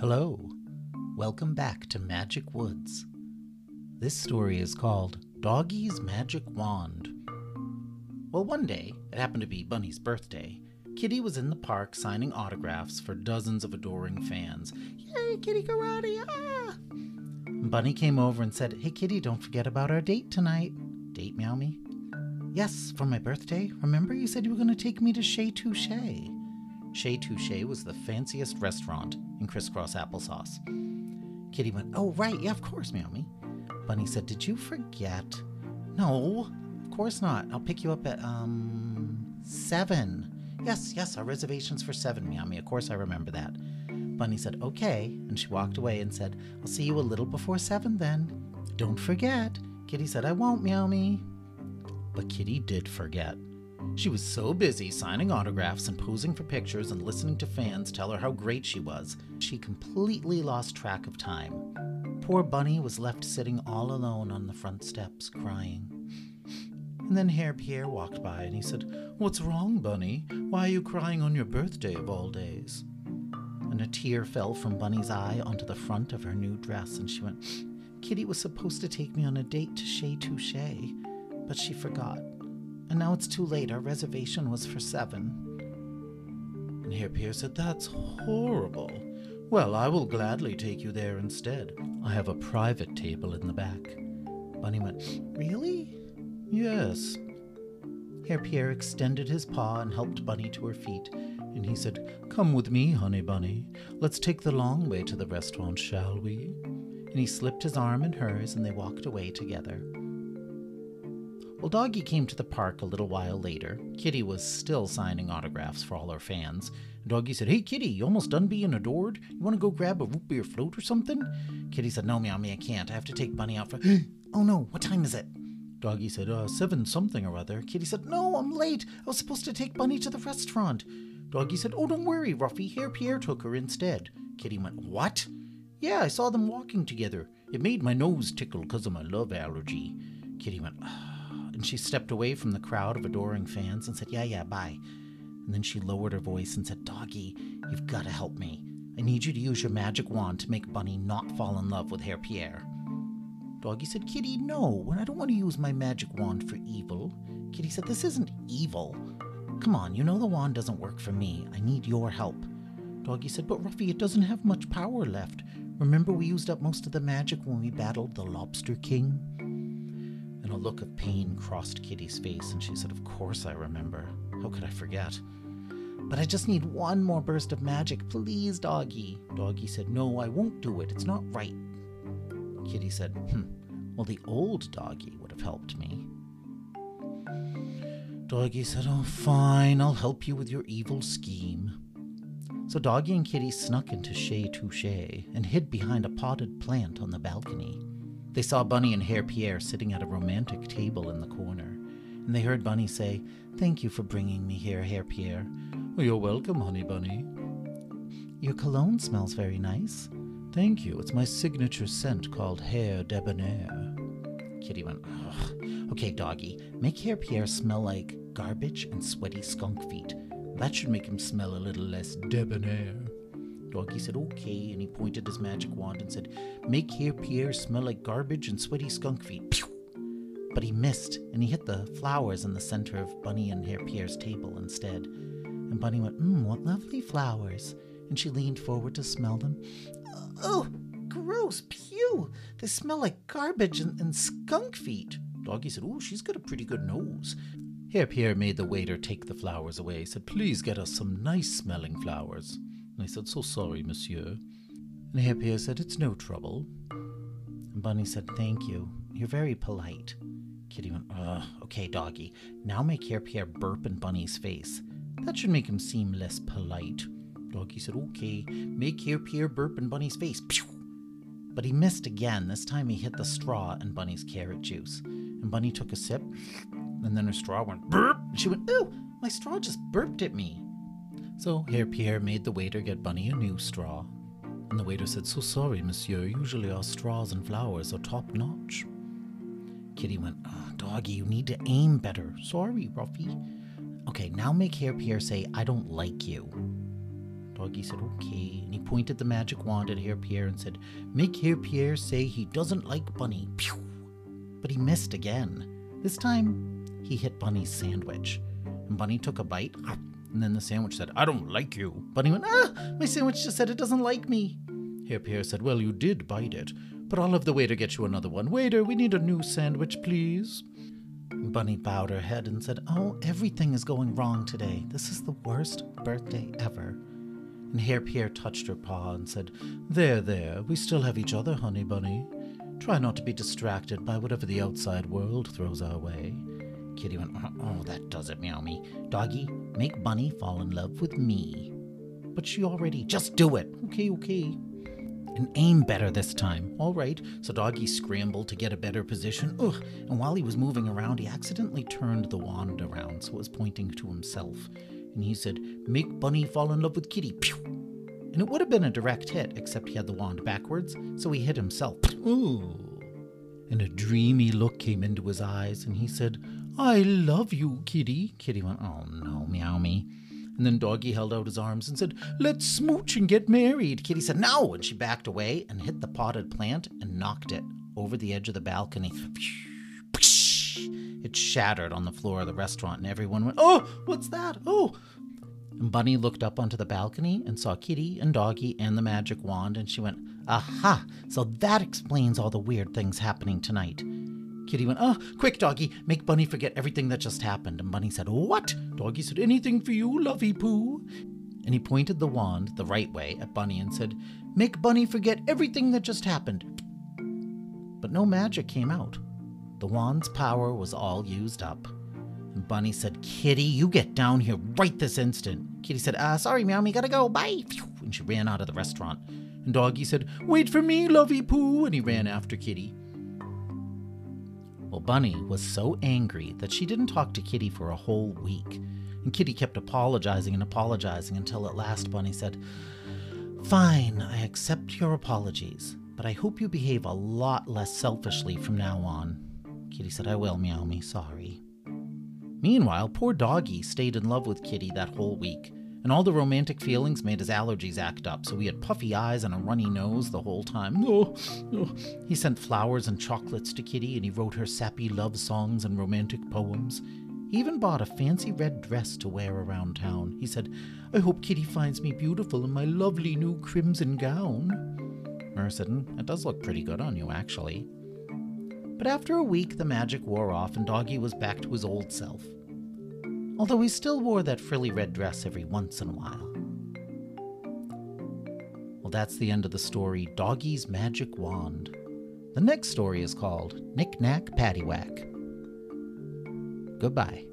Hello. Welcome back to Magic Woods. This story is called Doggie's Magic Wand. Well, one day, it happened to be Bunny's birthday, Kitty was in the park signing autographs for dozens of adoring fans. Yay, Kitty Karate! Ah! Bunny came over and said, Hey, Kitty, don't forget about our date tonight. Date, Meow Me? Yes, for my birthday. Remember you said you were going to take me to Chez Touche? Chez Touche was the fanciest restaurant in crisscross applesauce. Kitty went, Oh, right, yeah, of course, Meowme." Bunny said, Did you forget? No, of course not. I'll pick you up at, um, seven. Yes, yes, our reservation's for seven, Meowme. Of course I remember that. Bunny said, Okay, and she walked away and said, I'll see you a little before seven then. Don't forget. Kitty said, I won't, Meowme," But Kitty did forget. She was so busy signing autographs and posing for pictures and listening to fans tell her how great she was, she completely lost track of time. Poor Bunny was left sitting all alone on the front steps, crying. And then Herr Pierre walked by and he said, What's wrong, Bunny? Why are you crying on your birthday of all days? And a tear fell from Bunny's eye onto the front of her new dress, and she went, Kitty was supposed to take me on a date to Chez Touche, but she forgot. And now it's too late. Our reservation was for seven. And Herr Pierre said, That's horrible. Well, I will gladly take you there instead. I have a private table in the back. Bunny went, Really? Yes. Herr Pierre extended his paw and helped Bunny to her feet, and he said, Come with me, honey bunny. Let's take the long way to the restaurant, shall we? And he slipped his arm in hers, and they walked away together. Well, Doggie came to the park a little while later. Kitty was still signing autographs for all her fans. Doggie said, Hey, Kitty, you almost done being adored? You want to go grab a root beer float or something? Kitty said, No, Meow Me, I can't. I have to take Bunny out for. oh no, what time is it? Doggie said, uh, seven something or other. Kitty said, No, I'm late. I was supposed to take Bunny to the restaurant. Doggie said, Oh, don't worry, Ruffy. Herr Pierre took her instead. Kitty went, What? Yeah, I saw them walking together. It made my nose tickle because of my love allergy. Kitty went, and she stepped away from the crowd of adoring fans and said, Yeah, yeah, bye. And then she lowered her voice and said, Doggie, you've got to help me. I need you to use your magic wand to make Bunny not fall in love with Herr Pierre. Doggie said, Kitty, no, I don't want to use my magic wand for evil. Kitty said, This isn't evil. Come on, you know the wand doesn't work for me. I need your help. Doggie said, But Ruffy, it doesn't have much power left. Remember we used up most of the magic when we battled the Lobster King? And a look of pain crossed Kitty's face, and she said, Of course I remember. How could I forget? But I just need one more burst of magic, please, Doggie. Doggie said, No, I won't do it. It's not right. Kitty said, Hmm, well, the old doggie would have helped me. Doggie said, Oh, fine, I'll help you with your evil scheme. So Doggie and Kitty snuck into Chez Touche and hid behind a potted plant on the balcony. They saw Bunny and Herr Pierre sitting at a romantic table in the corner, and they heard Bunny say, Thank you for bringing me here, Herr Pierre. Oh, you're welcome, honey bunny. Your cologne smells very nice. Thank you. It's my signature scent called Hair Debonair. Kitty went, Ugh. Okay, doggy, make Herr Pierre smell like garbage and sweaty skunk feet. That should make him smell a little less debonair. Doggy said, Okay, and he pointed his magic wand and said, Make Herr Pierre smell like garbage and sweaty skunk feet. But he missed, and he hit the flowers in the center of Bunny and Herr Pierre's table instead. And Bunny went, Mmm, what lovely flowers. And she leaned forward to smell them. Oh, gross, pew! They smell like garbage and, and skunk feet. Doggy said, Oh, she's got a pretty good nose. Herr Pierre made the waiter take the flowers away. Said, Please get us some nice smelling flowers. And I said, So sorry, monsieur. And Herr Pierre said, It's no trouble. And Bunny said, Thank you. You're very polite. Kitty went, Ugh, okay, doggy. Now make Herr Pierre burp in Bunny's face. That should make him seem less polite. Doggy said, Okay, make Herr Pierre burp in Bunny's face. Pew! But he missed again. This time he hit the straw in Bunny's carrot juice. And Bunny took a sip, and then her straw went burp. And she went, Ooh, my straw just burped at me. So Herr Pierre made the waiter get Bunny a new straw. And the waiter said, So sorry, monsieur. Usually our straws and flowers are top notch. Kitty went, oh, Doggy, you need to aim better. Sorry, Ruffy. Okay, now make Herr Pierre say, I don't like you. Doggy said, Okay. And he pointed the magic wand at Herr Pierre and said, Make Herr Pierre say he doesn't like Bunny. Pew! But he missed again. This time, he hit Bunny's sandwich. And Bunny took a bite, and then the sandwich said, I don't like you. Bunny went, Ah, my sandwich just said it doesn't like me. Herr Pierre said, Well, you did bite it, but I'll have the waiter get you another one. Waiter, we need a new sandwich, please. Bunny bowed her head and said, Oh, everything is going wrong today. This is the worst birthday ever. And Herr Pierre touched her paw and said, There, there, we still have each other, honey bunny. Try not to be distracted by whatever the outside world throws our way. Kitty went, uh-huh, Oh, that does it, meow me. Doggy, make Bunny fall in love with me. But she already, just do it. Okay, okay and aim better this time. All right. So Doggy scrambled to get a better position. Ugh. And while he was moving around, he accidentally turned the wand around so it was pointing to himself. And he said, Make Bunny fall in love with Kitty. Pew! And it would have been a direct hit, except he had the wand backwards, so he hit himself. Ooh. And a dreamy look came into his eyes, and he said, I love you, Kitty. Kitty went, Oh no, meow me. And then Doggy held out his arms and said, Let's smooch and get married. Kitty said, No. And she backed away and hit the potted plant and knocked it over the edge of the balcony. It shattered on the floor of the restaurant, and everyone went, Oh, what's that? Oh. And Bunny looked up onto the balcony and saw Kitty and Doggy and the magic wand, and she went, Aha! So that explains all the weird things happening tonight. Kitty went, Oh, quick, Doggy, make Bunny forget everything that just happened. And Bunny said, What? Doggy said, Anything for you, Lovey Poo. And he pointed the wand the right way at Bunny and said, Make Bunny forget everything that just happened. But no magic came out. The wand's power was all used up. And Bunny said, Kitty, you get down here right this instant. Kitty said, uh, sorry, meow, me gotta go, bye. And she ran out of the restaurant. And Doggy said, Wait for me, Lovey Poo. And he ran after Kitty. Well, Bunny was so angry that she didn't talk to Kitty for a whole week. And Kitty kept apologizing and apologizing until at last Bunny said, Fine, I accept your apologies, but I hope you behave a lot less selfishly from now on. Kitty said, I will, meow me, sorry. Meanwhile, poor Doggy stayed in love with Kitty that whole week and all the romantic feelings made his allergies act up, so he had puffy eyes and a runny nose the whole time. Oh, oh. He sent flowers and chocolates to Kitty, and he wrote her sappy love songs and romantic poems. He even bought a fancy red dress to wear around town. He said, I hope Kitty finds me beautiful in my lovely new crimson gown. Mer said, It does look pretty good on you, actually. But after a week, the magic wore off, and Doggy was back to his old self although he still wore that frilly red dress every once in a while. Well, that's the end of the story Doggy's Magic Wand. The next story is called Knick Knack Paddywhack. Goodbye.